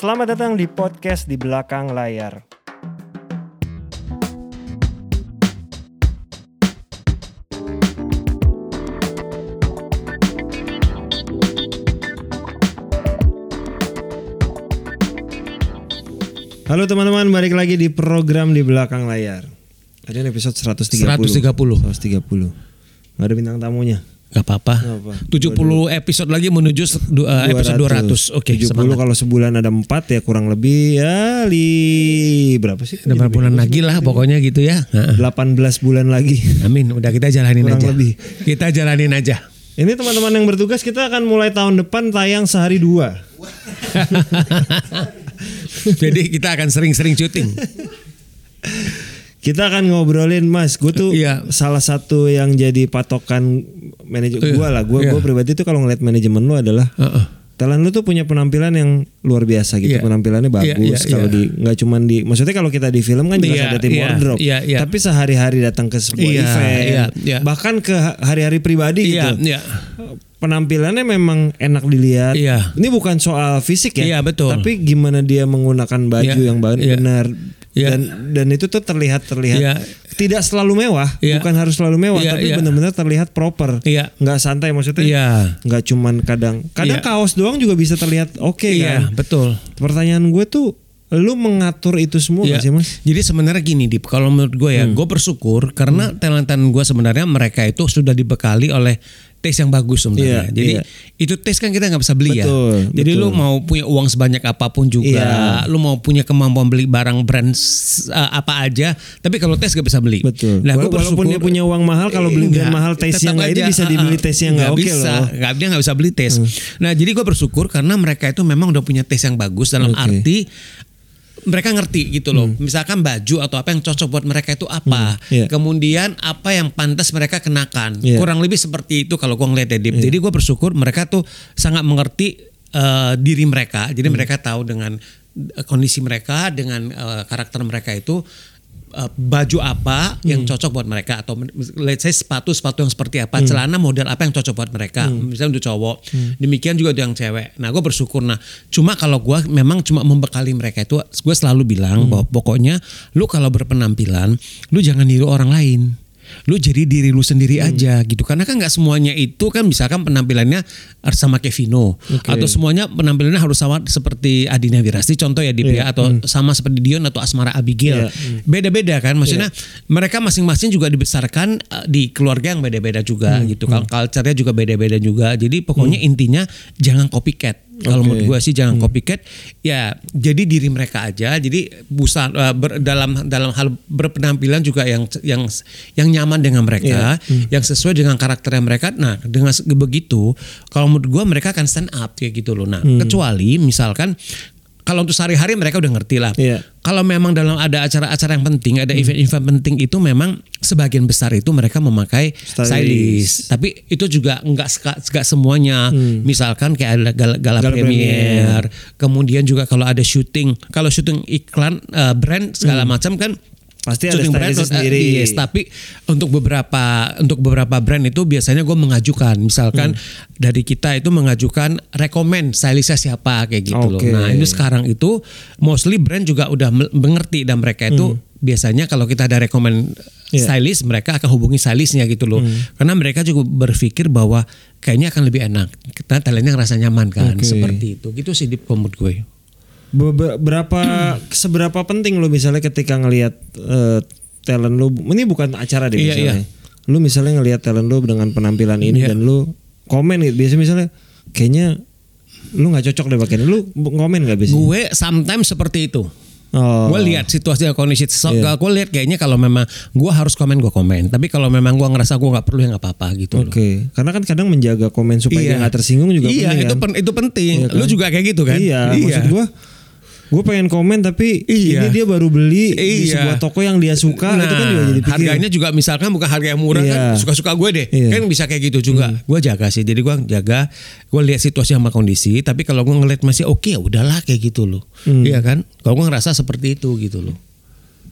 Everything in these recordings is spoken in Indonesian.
Selamat datang di podcast di belakang layar. Halo teman-teman, balik lagi di program di belakang layar. Ada episode 130. 130. 130. Gak ada bintang tamunya. Gak apa-apa. Apa. 70 episode lagi menuju uh, episode 200. Oke, 70 semangat. kalau sebulan ada 4 ya kurang lebih ya li berapa sih? Udah berapa bulan lagi lah pokoknya gitu ya. Heeh. 18 bulan lagi. Amin, udah kita jalanin Kurang aja. lebih. Kita jalanin aja. Ini teman-teman yang bertugas kita akan mulai tahun depan tayang sehari dua. Jadi kita akan sering-sering syuting. Kita akan ngobrolin Mas, gue tuh Iya. salah satu yang jadi patokan manajemen gue lah. Gue Iya. gue pribadi tuh kalau ngeliat manajemen lu adalah Heeh. Talent lu tuh punya penampilan yang luar biasa gitu. Iya. Penampilannya bagus. Iya, iya, kalau iya. di nggak cuman di maksudnya kalau kita di film kan jelas Iya, ada tim iya, wardrobe. iya, iya. Tapi sehari-hari datang ke sebuah Iya, event, iya, iya. bahkan ke hari-hari pribadi Iya, gitu. iya. Penampilannya memang enak dilihat. Iya. Ini bukan soal fisik ya. Iya, betul. Tapi gimana dia menggunakan baju Iya, yang ba- iya. Iya. Dan dan itu tuh terlihat terlihat Iya. tidak selalu mewah, Iya. bukan harus selalu mewah, Iya, tapi iya. benar-benar terlihat proper. Iya. Nggak santai maksudnya Iya. nggak cuman kadang kadang Iya. kaos doang juga bisa terlihat oke Iya, kan betul. pertanyaan gue tuh lu mengatur itu semua Iya. nggak sih mas Jadi sebenarnya gini Dip, kalau menurut gue Hmm. ya, gue bersyukur karena talentan gue sebenarnya mereka itu sudah dibekali oleh tes yang bagus sebenarnya. Iya, Jadi iya. itu tes kan kita nggak bisa beli Betul, ya. Jadi betul. lu mau punya uang sebanyak apa pun juga, Iya. lu mau punya kemampuan beli barang brand uh, apa aja, tapi kalau tes gak bisa beli. betul Nah, Wala- gue walaupun dia punya uang mahal kalau beli Enggak, mahal tes yang nggak ini aja, bisa dibeli tes yang nggak oke bisa, loh nggak dia nggak bisa beli tes. Nah jadi gue bersyukur karena mereka itu memang udah punya tes yang bagus dalam Oke. arti mereka ngerti gitu loh. Misalkan baju atau apa yang cocok buat mereka itu apa. Hmm, iya. Kemudian apa yang pantas mereka kenakan. Iya. Kurang lebih seperti itu kalau gue ngeliat ya Dip. Jadi gue bersyukur mereka tuh sangat mengerti eh, diri mereka. Jadi Hmm. mereka tahu dengan eh, kondisi mereka, dengan eh, karakter mereka itu eh, baju apa yang Hmm. cocok buat mereka? Atau let's say sepatu sepatu yang seperti apa? Celana model apa yang cocok buat mereka? Hmm. misalnya untuk cowok. Demikian juga untuk yang cewek. Nah gue bersyukur. Nah cuma kalau gue memang cuma membekali mereka itu gue selalu bilang Hmm. bahwa pokoknya lu kalau berpenampilan lu jangan niru orang lain lu jadi diri lu sendiri Hmm. aja gitu. Karena kan nggak semuanya itu kan misalkan penampilannya harus sama Kevino. Atau semuanya penampilannya harus sama seperti Adina Wirasti contoh ya Dip Iya. ya atau sama seperti Dion atau Asmara Abigail. Iya. beda-beda kan maksudnya mereka masing-masing juga dibesarkan uh, di keluarga yang beda-beda juga Hmm. gitu. Kan culture-nya juga beda-beda juga. Jadi pokoknya intinya jangan copycat kalau Oke. menurut gue sih jangan Hmm. copycat ya jadi diri mereka aja jadi busa uh, ber- dalam dalam hal berpenampilan juga yang yang yang nyaman dengan mereka Iya. Hmm. yang sesuai dengan karakternya mereka nah dengan begitu kalau menurut gue mereka akan stand up kayak gitu loh nah Hmm. kecuali misalkan kalau untuk sehari-hari mereka udah ngerti lah Iya. kalau memang dalam ada acara-acara yang penting, ada event-event penting itu memang sebagian besar itu mereka memakai Stylist. stylist. Tapi itu juga enggak enggak semuanya. Misalkan kayak ada gala, gala, Gala premier, kemudian juga kalau ada syuting, kalau syuting iklan eh, brand segala macam kan Pasti ada stylist eh, sendiri. yes, tapi untuk beberapa untuk beberapa brand itu biasanya gue mengajukan, misalkan Hmm. dari kita itu mengajukan rekomend stylistnya siapa kayak gitu loh. Oke. Nah ini sekarang itu mostly brand juga udah me- mengerti dan mereka itu biasanya kalau kita ada rekomend Hmm. Hmm. stylist mereka akan hubungi stylistnya gitu loh. Karena mereka juga berpikir bahwa kayaknya akan lebih enak. Kita talentnya ngerasa nyaman kan Oke. seperti itu. Gitu sih di menurut gue. Be- be- berapa seberapa penting lu misalnya ketika ngelihat eh, talent lu ini bukan acara deh Iya, misalnya lu misalnya ngelihat talent lu dengan penampilan ini Iya. dan lu komen gitu biasa misalnya kayaknya lu nggak cocok deh pakai ini lu komen nggak biasanya Gue sometimes seperti itu. oh. Gue lihat situasi kondisi. So, Iya. Gue lihat kayaknya kalau memang gue harus komen gue komen. Tapi kalau memang gue ngerasa gue nggak perlu ya nggak apa-apa gitu. loh. Oke, karena kan kadang menjaga komen supaya Iya. nggak tersinggung juga Iya penting itu kan? pen- itu penting. Iya kan? Lu juga kayak gitu kan? Iya, maksud gua gue pengen komen tapi ini Iya. dia baru beli di Iya. sebuah toko yang dia suka itu kan juga jadi pikir. harganya juga misalkan bukan harga yang murah Iya. kan suka-suka gue deh Iya. kan bisa kayak gitu juga gue jaga sih jadi gue jaga gue lihat situasi sama kondisi tapi kalau gue ngeliat masih oke ya udahlah kayak gitu loh Hmm. iya kan kalau gue ngerasa seperti itu gitu loh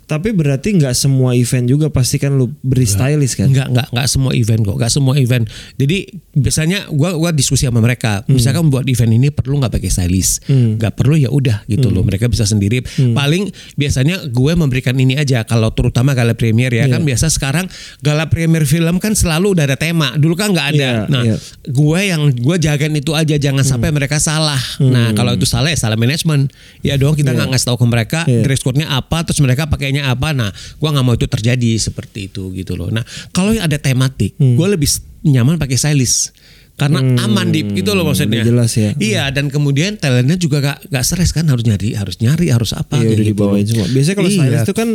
Tapi berarti nggak semua event juga pasti kan lu beri stylist kan? Enggak, enggak, enggak semua event kok, enggak semua event. Jadi biasanya gua gua diskusi sama mereka. Misalkan buat event ini perlu nggak pakai stylist, nggak perlu ya udah gitu loh. Mereka bisa sendiri. Paling biasanya gue memberikan ini aja. Kalau terutama gala premier ya kan biasa sekarang gala premier film kan selalu udah ada tema. Dulu kan nggak ada. Iya, nah, iya. gue yang gue jagain itu aja jangan sampai mereka salah. Nah kalau itu salah ya salah manajemen. Ya dong kita nggak ngasih tahu ke mereka Iya. dress code-nya apa, terus mereka pakainya apa. Nah, gua nggak mau itu terjadi seperti itu gitu loh. Nah, kalau yang ada tematik, Hmm. gue lebih nyaman pakai stylist. Karena aman dip gitu loh maksudnya. jelas ya. Iya dan kemudian talentnya juga gak, gak stres kan harus nyari harus nyari harus apa Iya udah gitu dibawain semua. Biasanya kalau Iya. stylist itu kan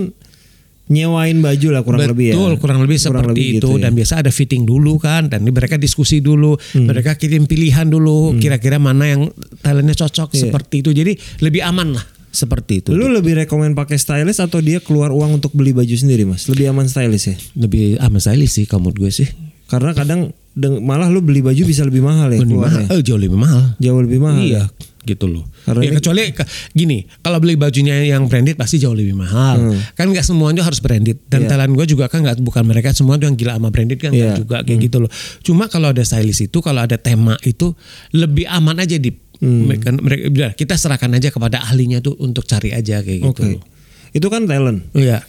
nyewain baju lah kurang lebih ya. Betul, kurang lebih seperti lebih itu gitu ya. dan biasa ada fitting dulu kan dan mereka diskusi dulu, Hmm. mereka kirim pilihan dulu, kira-kira mana yang talentnya cocok seperti itu. Jadi lebih aman lah seperti itu. Lu lebih rekomen pakai stylist atau dia keluar uang untuk beli baju sendiri mas? Lebih aman stylist ya? lebih aman stylist sih kalau menurut gue sih. Karena kadang malah lu beli baju bisa lebih mahal ya Lebih mahal, eh, jauh lebih mahal. Jauh lebih mahal. Iya, ya? gitu loh. Karena ya ini- kecuali ke- gini, kalau beli bajunya yang branded pasti jauh lebih mahal. Kan nggak semuanya harus branded. Dan Hmm. Iya. talent gue juga kan nggak bukan mereka semua tuh yang gila sama branded kan Iya. juga kayak gitu loh. Cuma kalau ada stylist itu, kalau ada tema itu lebih aman aja di Hmm. mereka, mereka kita serahkan aja kepada ahlinya tuh untuk cari aja kayak gitu. Oke. Itu kan talent. Iya.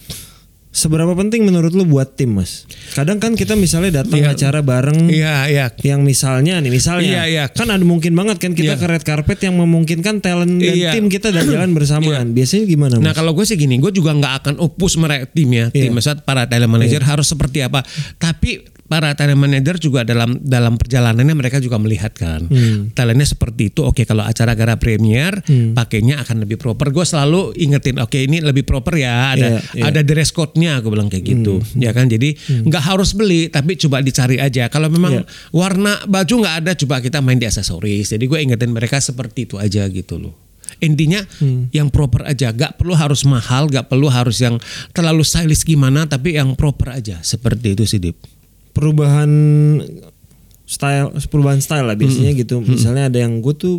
Seberapa penting menurut lu buat tim mas? Kadang kan kita misalnya datang Iya. acara bareng Iya, iya. yang misalnya nih misalnya Iya, iya. kan ada mungkin banget kan kita Iya. ke red carpet yang memungkinkan talent dan Iya. tim kita dan jalan bersamaan. Biasanya gimana mas? Nah kalau gue sih gini, gue juga nggak akan opus mereka tim ya, tim Iya. misalnya para talent manager harus seperti apa. Tapi para talent manager juga dalam dalam perjalanannya mereka juga melihat kan, Hmm. talentnya seperti itu. Oke kalau acara gara premier, pakainya akan lebih proper. Gue selalu ingetin, oke ini lebih proper ya, ada iya. Hmm. ada dress code-nya, aku bilang kayak gitu, ya kan. Jadi nggak harus beli, tapi coba dicari aja. Kalau memang Iya. warna baju nggak ada, coba kita main di aksesoris. Jadi gue ingetin mereka seperti itu aja gitu loh. Intinya Hmm. yang proper aja, gak perlu harus mahal, gak perlu harus yang terlalu stylish gimana, tapi yang proper aja. Seperti itu sih, Dip. Perubahan style perubahan style lah biasanya gitu misalnya ada yang gue tuh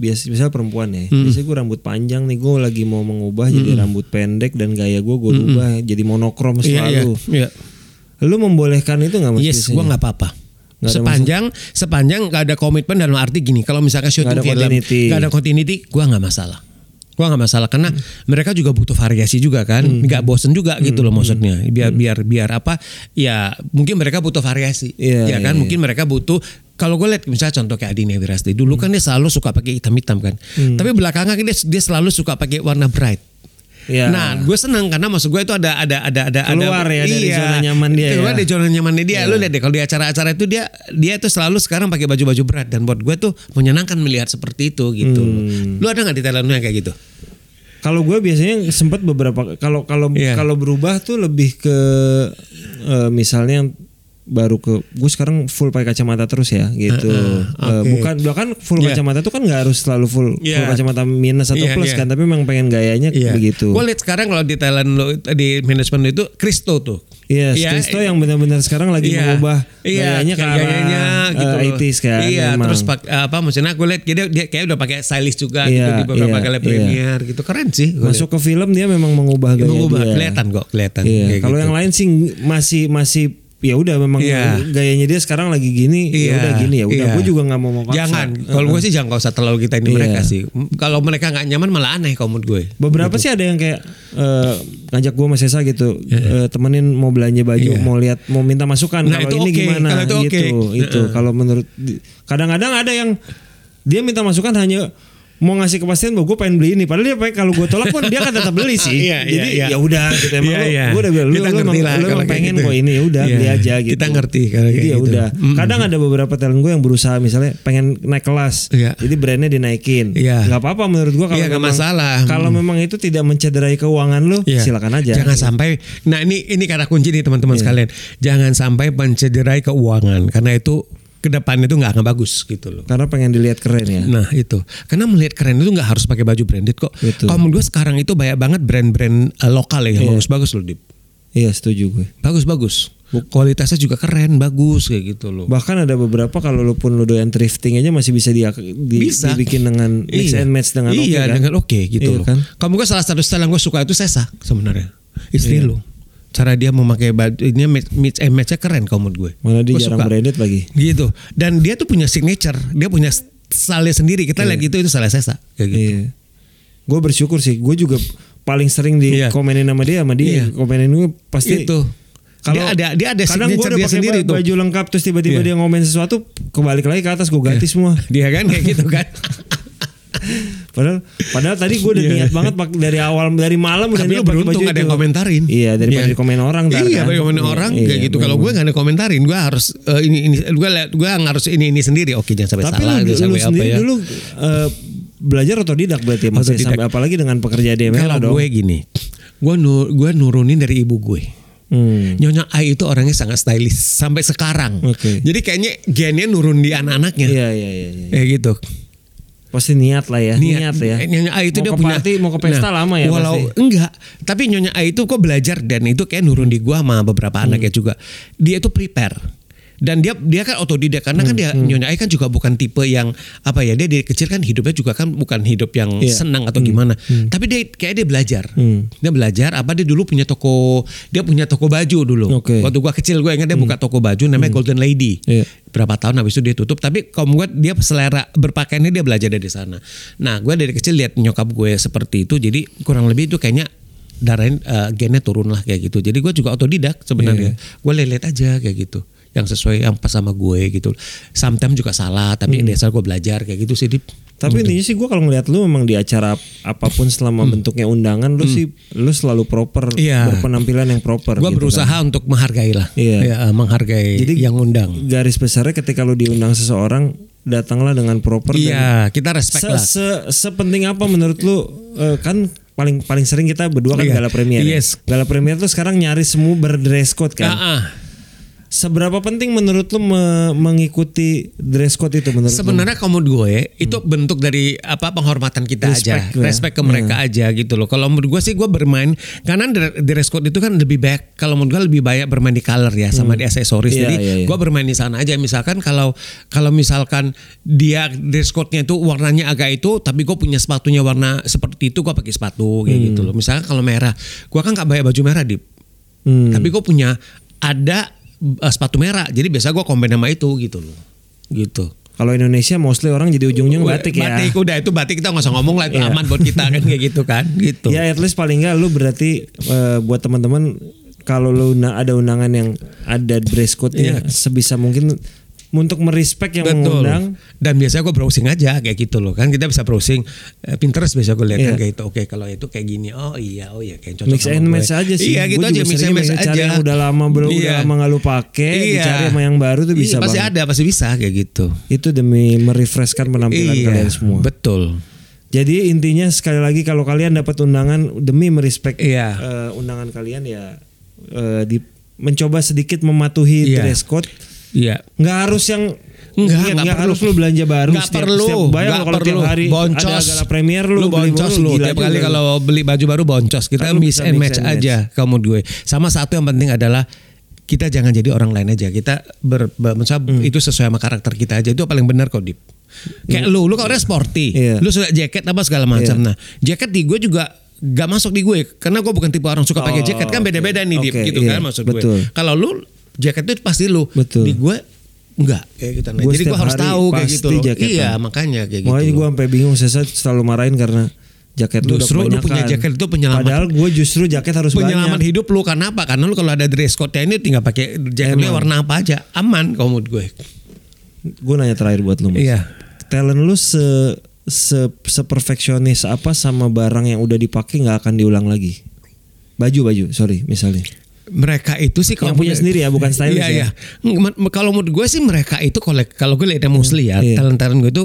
biasa misalnya perempuan ya biasanya gue rambut panjang nih gue lagi mau mengubah jadi rambut pendek dan gaya gue gue rubah jadi monokrom selalu iya. lu membolehkan itu nggak mas Yes, gua nggak apa-apa. Ada Sepanjang sepanjang nggak ada komitmen dalam arti gini. Kalau misalkan syuting ada film continuity. nggak ada continuity, gua nggak masalah. Gua nggak masalah karena Hmm. mereka juga butuh variasi juga kan, nggak bosen juga gitu loh maksudnya. Biar biar biar apa? Ya mungkin mereka butuh variasi. Iya, ya kan, iya, mungkin mereka butuh kalau gue lihat misalnya contoh kayak Adine Wirasti dulu kan dia selalu suka pakai hitam-hitam kan, Hmm. tapi belakangan dia dia selalu suka pakai warna bright. Iya. Nah, gue senang karena maksud gue itu ada ada ada ada Keluar ada, ya dari zona nyaman dia Keluar ya. dari zona nyamannya dia. Lu lihat deh kalau di acara-acara itu dia dia itu selalu sekarang pakai baju-baju berat dan buat gue tuh menyenangkan melihat seperti itu gitu. Hmm. Lu ada nggak di lu yang kayak gitu? Kalau gue biasanya sempat beberapa kalau kalau Iya. kalau berubah tuh lebih ke eh, misalnya baru ke gue sekarang full pakai kacamata terus ya gitu. Eh, oke. bukan bahkan full Iya. kacamata tuh kan nggak harus selalu full full Iya. kacamata minus atau Iya, plus iya. kan, tapi memang pengen gayanya begitu. Gue lihat sekarang kalau di talent lu di manajemen itu Kristo tuh. Iya, Iya, Kristo yang benar-benar sekarang lagi Iya. mengubah iya, gayanya ke arah gayanya gitu eh, loh. 80s kan. Iya, memang. terus pak, apa maksudnya gue lihat dia, dia kayak udah pakai stylist juga Iya, gitu di beberapa iya, kali iya. premier gitu. Keren sih. masuk ke film dia memang mengubah gaya mengubah dia. kelihatan kok, kelihatan. Kayak kalau gitu. yang lain sih masih masih ya udah memang Iya. gayanya dia sekarang lagi gini, ya udah gini ya udah. iya. Gue juga nggak mau memaksa. Jangan. Kalau gue sih jangan nggak usah terlalu kita ini Iya. mereka sih. Kalau mereka nggak nyaman malah aneh menurut gue. Beberapa sih ada yang kayak eh, ngajak gue sama Sesa gitu, eh, temenin mau belanja baju, Iya. mau lihat, mau minta masukan Nah, kalau ini oke. gimana Kalau itu gitu. oke. Itu kalau menurut kadang-kadang ada yang dia minta masukan hanya mau ngasih kepastian bahwa gue pengen beli ini padahal dia pengen kalau gue tolak pun dia akan tetap beli sih Iya, iya, jadi iya. ya udah gitu emang Iya, iya. gue udah bilang lu, lu, lah lu emang pengen gitu. kok ini ya udah Iya. beli aja gitu Kita ngerti kalau jadi ya gitu. udah Mm. kadang ada beberapa talent gue yang berusaha misalnya pengen naik kelas Iya. jadi brandnya dinaikin Iya. nggak apa-apa menurut gue kalau Iya, memang- masalah. kalau memang itu tidak mencederai keuangan lu Iya. silakan aja Jangan sampai. Nah ini ini kata kunci nih teman-teman Iya. sekalian. Jangan sampai mencederai keuangan karena itu ke depan itu nggak akan bagus gitu loh. karena pengen dilihat keren ya Nah itu karena melihat keren itu nggak harus pakai baju branded kok. Betul. Kalau menurut gue sekarang itu banyak banget brand-brand eh, lokal ya yang bagus-bagus loh, Dip. iya setuju gue Bagus-bagus. Kualitasnya juga keren, bagus kayak gitu loh. Bahkan ada beberapa kalau lu pun lu doyan thrifting aja masih bisa di, di- Bisa. dibikin dengan mix Iya. and match dengan oke iya, kan. dengan oke gitu Iya loh. kan? Kamu gue salah satu style yang gue suka itu sesa sebenarnya. istri lu. Cara dia memakai baju ini match and match-nya keren kalau menurut gue. Mana dia Gue jarang suka. branded lagi. Gitu. Dan dia tuh punya signature, dia punya style sendiri. Kita lihat gitu itu salah Sesa kayak gitu. Iya. Gue bersyukur sih. Gue juga paling sering di Iya. komenin sama dia sama dia. Iya. Komenin gue pasti. Itu. Kalau dia ada dia ada kadang gue udah dia pakai sendiri ba- tuh. baju lengkap terus tiba-tiba Iya. dia ngomen sesuatu kebalik lagi ke atas gue ganti semua. Dia kan kayak gitu kan. Padahal padahal tadi gue udah Iya. niat banget dari awal dari malam Tapi lu beruntung ada yang komentarin. Iya daripada Iya. di komen orang ntar Iya, kan. komen Iya, orang iya, kayak gitu. Kalau gue gak ada komentarin, gue harus eh, ini ini gue gue harus ini ini sendiri. Oke, jangan sampai Tapi salah, lu, jangan lu apa sendiri ya. dulu eh, belajar otodidak berarti ya, Mas, ya? Otodidak. sampai apalagi dengan pekerja DML Kalau dong. gue gini, gue nu, gue nurunin dari ibu gue. Hmm. Nyonya Ai itu orangnya sangat stylish sampai sekarang. Oke. Jadi kayaknya gennya nurun di anak-anaknya. Iya iya iya. iya. Kayak gitu. Pasti niat lah ya. Niat, ya. Nyonya Ai itu Mau dia punya party, mau ke pesta lama ya Walau pasti. enggak, tapi Nyonya Ai itu kok belajar dan itu kayak nurun di gua sama beberapa Hmm. anaknya juga. Dia itu prepare. Dan dia dia kan otodidak karena kan Hmm, dia Nyonya Ai kan juga bukan tipe yang apa ya dia dari kecil kan hidupnya juga kan bukan hidup yang Iya. senang atau gimana. Tapi dia kayak dia belajar. Hmm. Dia belajar apa dia dulu punya toko dia punya toko baju dulu. Oke. Waktu gua kecil gue ingat dia buka toko baju namanya Golden Lady Iya. berapa tahun habis itu dia tutup tapi kalau gue dia selera berpakaiannya dia belajar dari sana nah gue dari kecil lihat nyokap gue seperti itu jadi kurang lebih itu kayaknya darahnya eh, gennya turun lah kayak gitu jadi gue juga otodidak sebenarnya gue lihat aja kayak gitu yang sesuai yang pas sama gue gitu sometimes juga salah tapi dasar gue belajar kayak gitu sih Dip. Tapi intinya sih gue kalau ngeliat lu memang di acara ap- apa pun selama bentuknya undangan lu sih lu selalu proper Hmm. Iya. berpenampilan yang proper. gue gitu berusaha kan. untuk menghargai lah Iya. Ya, eh, menghargai Jadi yang undang Garis besarnya ketika lu diundang seseorang datanglah dengan proper. dan iya kita respect se, lah se sepenting apa menurut lu eh, kan paling paling sering kita berdua kan Iya. gala premier. ya. Yes. Gala premier tuh sekarang nyaris semua berdress code kan. Ah, ah. Seberapa penting menurut lu me- mengikuti dress code itu menurut? Sebenarnya menurut gue itu bentuk dari apa penghormatan kita Respect aja, ya. respect ke mereka aja gitu loh. Kalau menurut gue sih gue bermain karena dre- dress code itu kan lebih baik. Kalau menurut gue lebih banyak bermain di color ya sama di aksesoris. Iya, Jadi iya, iya. gue bermain di sana aja. Misalkan kalau kalau misalkan dia dress code-nya itu warnanya agak itu, tapi gue punya sepatunya warna seperti itu, gue pakai sepatu kayak gitu loh. Misalkan kalau merah, gue kan gak bayar baju merah di. Hmm. Tapi gue punya ada uh, sepatu merah. Jadi biasa gue combine sama itu gitu loh. Gitu. Kalau Indonesia mostly orang jadi ujungnya batik ya. Batik udah itu batik kita nggak usah ngomong lah itu Iya. aman buat kita kan kayak gitu kan gitu. Ya at least paling enggak lu berarti eh, buat teman-teman kalau lu ada undangan yang ada dress code-nya sebisa mungkin untuk merespek yang Iya. Betul. mengundang. Dan biasanya gue browsing aja kayak gitu loh kan kita bisa browsing Eh, Pinterest biasa gue lihat Iya. kan kayak itu oke kalau itu kayak gini oh iya oh iya kayak cocok Mix sama and match aja sih. Iya gitu aja mix and match cari aja. yang udah lama belum udah Iya. lama nggak lu pakai, dicari sama yang baru tuh Iya, bisa pasti banget. ada pasti bisa kayak gitu. Itu demi merefreshkan penampilan iya, kalian semua. Betul. Jadi intinya sekali lagi kalau kalian dapat undangan demi merespek Iya. eh, undangan kalian ya eh, di mencoba sedikit mematuhi Iya. dress code. Iya. Nggak harus yang Enggak, Ingat, enggak nggak perlu. harus lu belanja baru Nggak setiap, perlu. setiap bayang nggak kalau tiap perlu. hari boncos. ada gala premier lu, lu beli boncos lu. Tiap kali lu. kalau beli baju baru boncos. Kita Kan lu bisa and match and match. aja kamu gue. Sama satu yang penting adalah kita jangan jadi orang lain aja. Kita ber, ber- Hmm. itu sesuai sama karakter kita aja. Itu paling benar kok, Dip. Kayak lu, lu kalau sporty, Iya. lu suka jaket apa segala macam. Iya. Nah, jaket di gue juga gak masuk di gue karena gue bukan tipe orang suka pakai Oh, jaket kan beda-beda nih Dip Oke, gitu iya, kan maksud betul. gue. Kalau lu jaket itu pasti lu. Betul. Di gue enggak kayak gitu. Nah, Gua jadi gue harus tahu kayak gitu loh. jaketan. Iya, makanya kayak gitu. Makanya gue sampai bingung saya selalu marahin karena jaket lu Justru lu punya jaket itu penyelamat. Padahal gue justru jaket harus penyelamat banyak. hidup lu karena apa? Karena lu kalau ada dress code ini tinggal pakai jaketnya Emang. warna apa aja, aman kalau menurut gue. Gue nanya terakhir buat lu mas. Iya. Talent lu se se seperfeksionis apa sama barang yang udah dipakai nggak akan diulang lagi? Baju baju, sorry misalnya. Mereka itu sih Yang punya sendiri ya, bukan stylist Iya, ya? iya. Kalau menurut gue sih mereka itu kolek kalau gue lihatnya mostly ya, Iya. talent-talent gue itu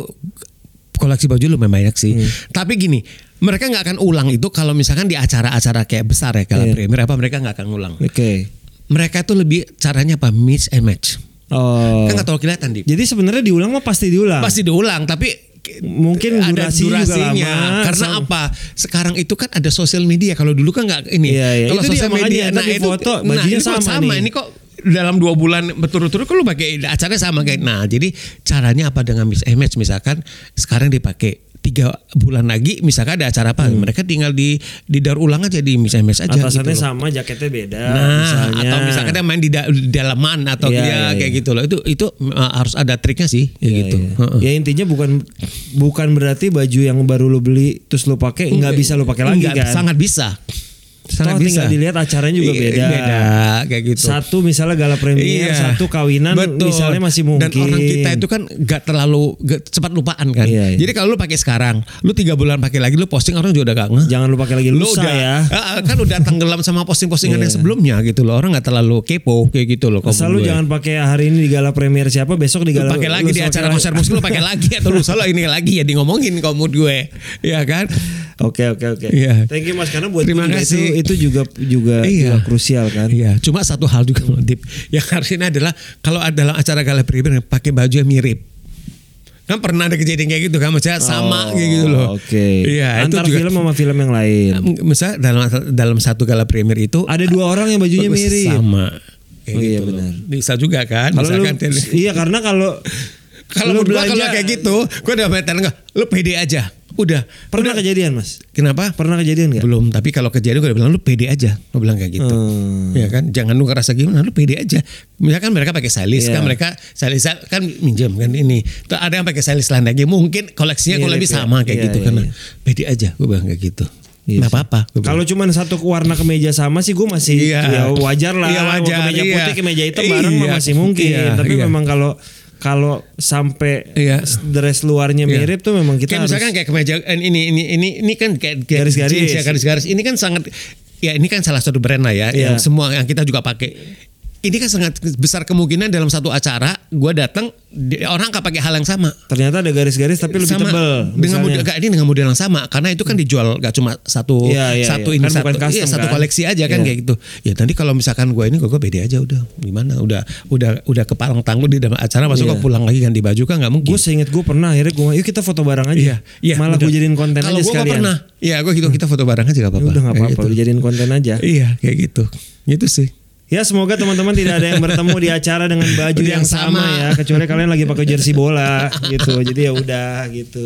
koleksi baju lumayan banyak sih. Hmm. Tapi gini, mereka nggak akan ulang itu kalau misalkan di acara-acara kayak besar ya, kalau Iya. premier apa mereka nggak akan ulang. Oke. Mereka itu lebih caranya apa? Mix and match. Oh. Kan nggak terlalu kelihatan di. Jadi sebenarnya diulang mah pasti diulang. Pasti diulang, tapi Mungkin ada durasi juga durasinya. lama. Karena Sama- apa? Sekarang itu kan ada sosial media. Kalau dulu kan nggak ini. Iya, iya. Kalau sosial media, nah di itu, foto, nah ini sama sama. nih. Ini kok dalam dua bulan berturut-turut kan lu pakai acaranya sama kayak nah jadi caranya apa dengan and match misalkan sekarang dipakai tiga bulan lagi misalkan ada acara apa mereka tinggal di di daur ulang aja di and match aja Atasannya gitu loh. sama, jaketnya beda. Nah, misalnya. atau misalkan dia main di, da- di dalaman atau Iya, dia iya, kayak iya. gitu loh. Itu itu uh, harus ada triknya sih kayak Iya, gitu. iya. Heeh. Ya intinya bukan bukan berarti baju yang baru lo beli terus lo pakai nggak bisa lo pakai lagi Enggak, kan. Sangat bisa. Sangat Toh bisa. tinggal dilihat acaranya juga Iya, beda. Beda kayak gitu. Satu misalnya gala premier, Iya. satu kawinan Betul. misalnya masih mungkin. Dan orang kita itu kan gak terlalu gak, cepat lupaan kan. Iya, iya. Jadi kalau lu pakai sekarang, lu tiga bulan pakai lagi, lu posting orang juga udah gak ngeh. jangan lo pakai lagi Lu udah ya. Ah, kan udah tenggelam sama posting-postingan yang Iya. sebelumnya gitu loh. Orang nggak terlalu kepo kayak gitu loh. kalau Asal lu gue. jangan pakai hari ini di gala premier siapa, besok di Lu gala pakai lagi di acara konser musik lu pakai lagi atau lu salah ini lagi ya di ngomongin mood gue. Ya kan? Oke oke oke. Iya. Thank you Mas karena buat Terima gue kasih. itu itu juga juga, Iya. juga krusial kan. Iya, cuma satu hal juga Dip. Yang harus ini adalah kalau ada dalam acara gala premier pakai baju yang mirip. Kan pernah ada kejadian kayak gitu kan, maksudnya sama Oh, kayak gitu loh. Oke. Iya, itu Antar juga. film sama film yang lain. Misalnya dalam dalam satu gala premier itu Ada dua orang yang bajunya mirip. sama. Kayak Oh, iya, gitu benar. Bisa juga kan? Kalau lu, Misalkan iya karena kalau kalau lu gua kalau kayak gitu, gua udah enggak, lu pede aja. Udah. pernah Udah. kejadian Mas? Kenapa? Pernah kejadian nggak? Belum, tapi kalau kejadian gue udah bilang lu pede aja. Gue bilang kayak gitu. Hmm. Ya kan, jangan lu ngerasa gimana, lu pede aja. Misalkan mereka pakai stylist Iya. kan, mereka stylist kan minjem kan ini. Tuh ada yang pakai stylist lain lagi, mungkin koleksinya kurang lebih ya. sama kayak Iya, gitu iya, karena iya. pede aja. Gue bilang kayak gitu. Iya Nggak sih. apa-apa. Kalau cuma satu warna kemeja sama sih gue masih Iya. ya wajar lah. Iya, Mau wajar, kemeja iya. putih kemeja hitam bareng Iya. masih mungkin. Iya, Tapi iya. memang kalau kalau sampai Iya. dress luarnya Iya. mirip tuh memang kita kayak harus misalkan kayak kemeja eh, ini ini ini ini kan kayak Garis-garis. ya, garis-garis. Ini kan sangat ya ini kan salah satu brand lah ya Iya. yang semua yang kita juga pakai. Ini kan sangat besar kemungkinan dalam satu acara gua datang orang nggak pakai hal yang sama. ternyata ada garis-garis tapi lebih sama tebel. dengan misalnya. model gak ini dengan model yang sama karena itu kan dijual gak cuma satu Iya, iya, satu iya. ini Kan satu custom, iya, satu kan? koleksi aja kan Iya. kayak gitu ya nanti kalau misalkan gue ini gue beda aja udah gimana udah udah udah kepalang tangguh di dalam acara masuk Iya. kok pulang lagi ganti baju kan nggak mungkin Gue seinget gue pernah akhirnya gue yuk kita foto bareng aja. Iya, iya. Malah gue jadiin konten Kalau aja gua nggak sekalian. pernah. Iya, gue gitu kita foto bareng aja gak Ya apa-apa. udah Kayak apa-apa, gitu. dijadiin konten aja. Iya, kayak gitu. Gitu sih. Ya semoga teman-teman tidak ada yang bertemu di acara dengan baju Yang yang sama sama. ya, kecuali kalian lagi pakai jersey bola gitu. Jadi ya udah gitu.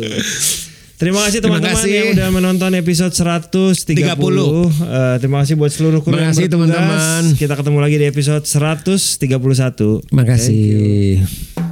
Terima kasih teman-teman yang udah menonton episode 130. 30. Eh, terima kasih buat seluruh kru Terima yang kasih, bertugas. teman-teman. Kita ketemu lagi di episode 131. Terima kasih.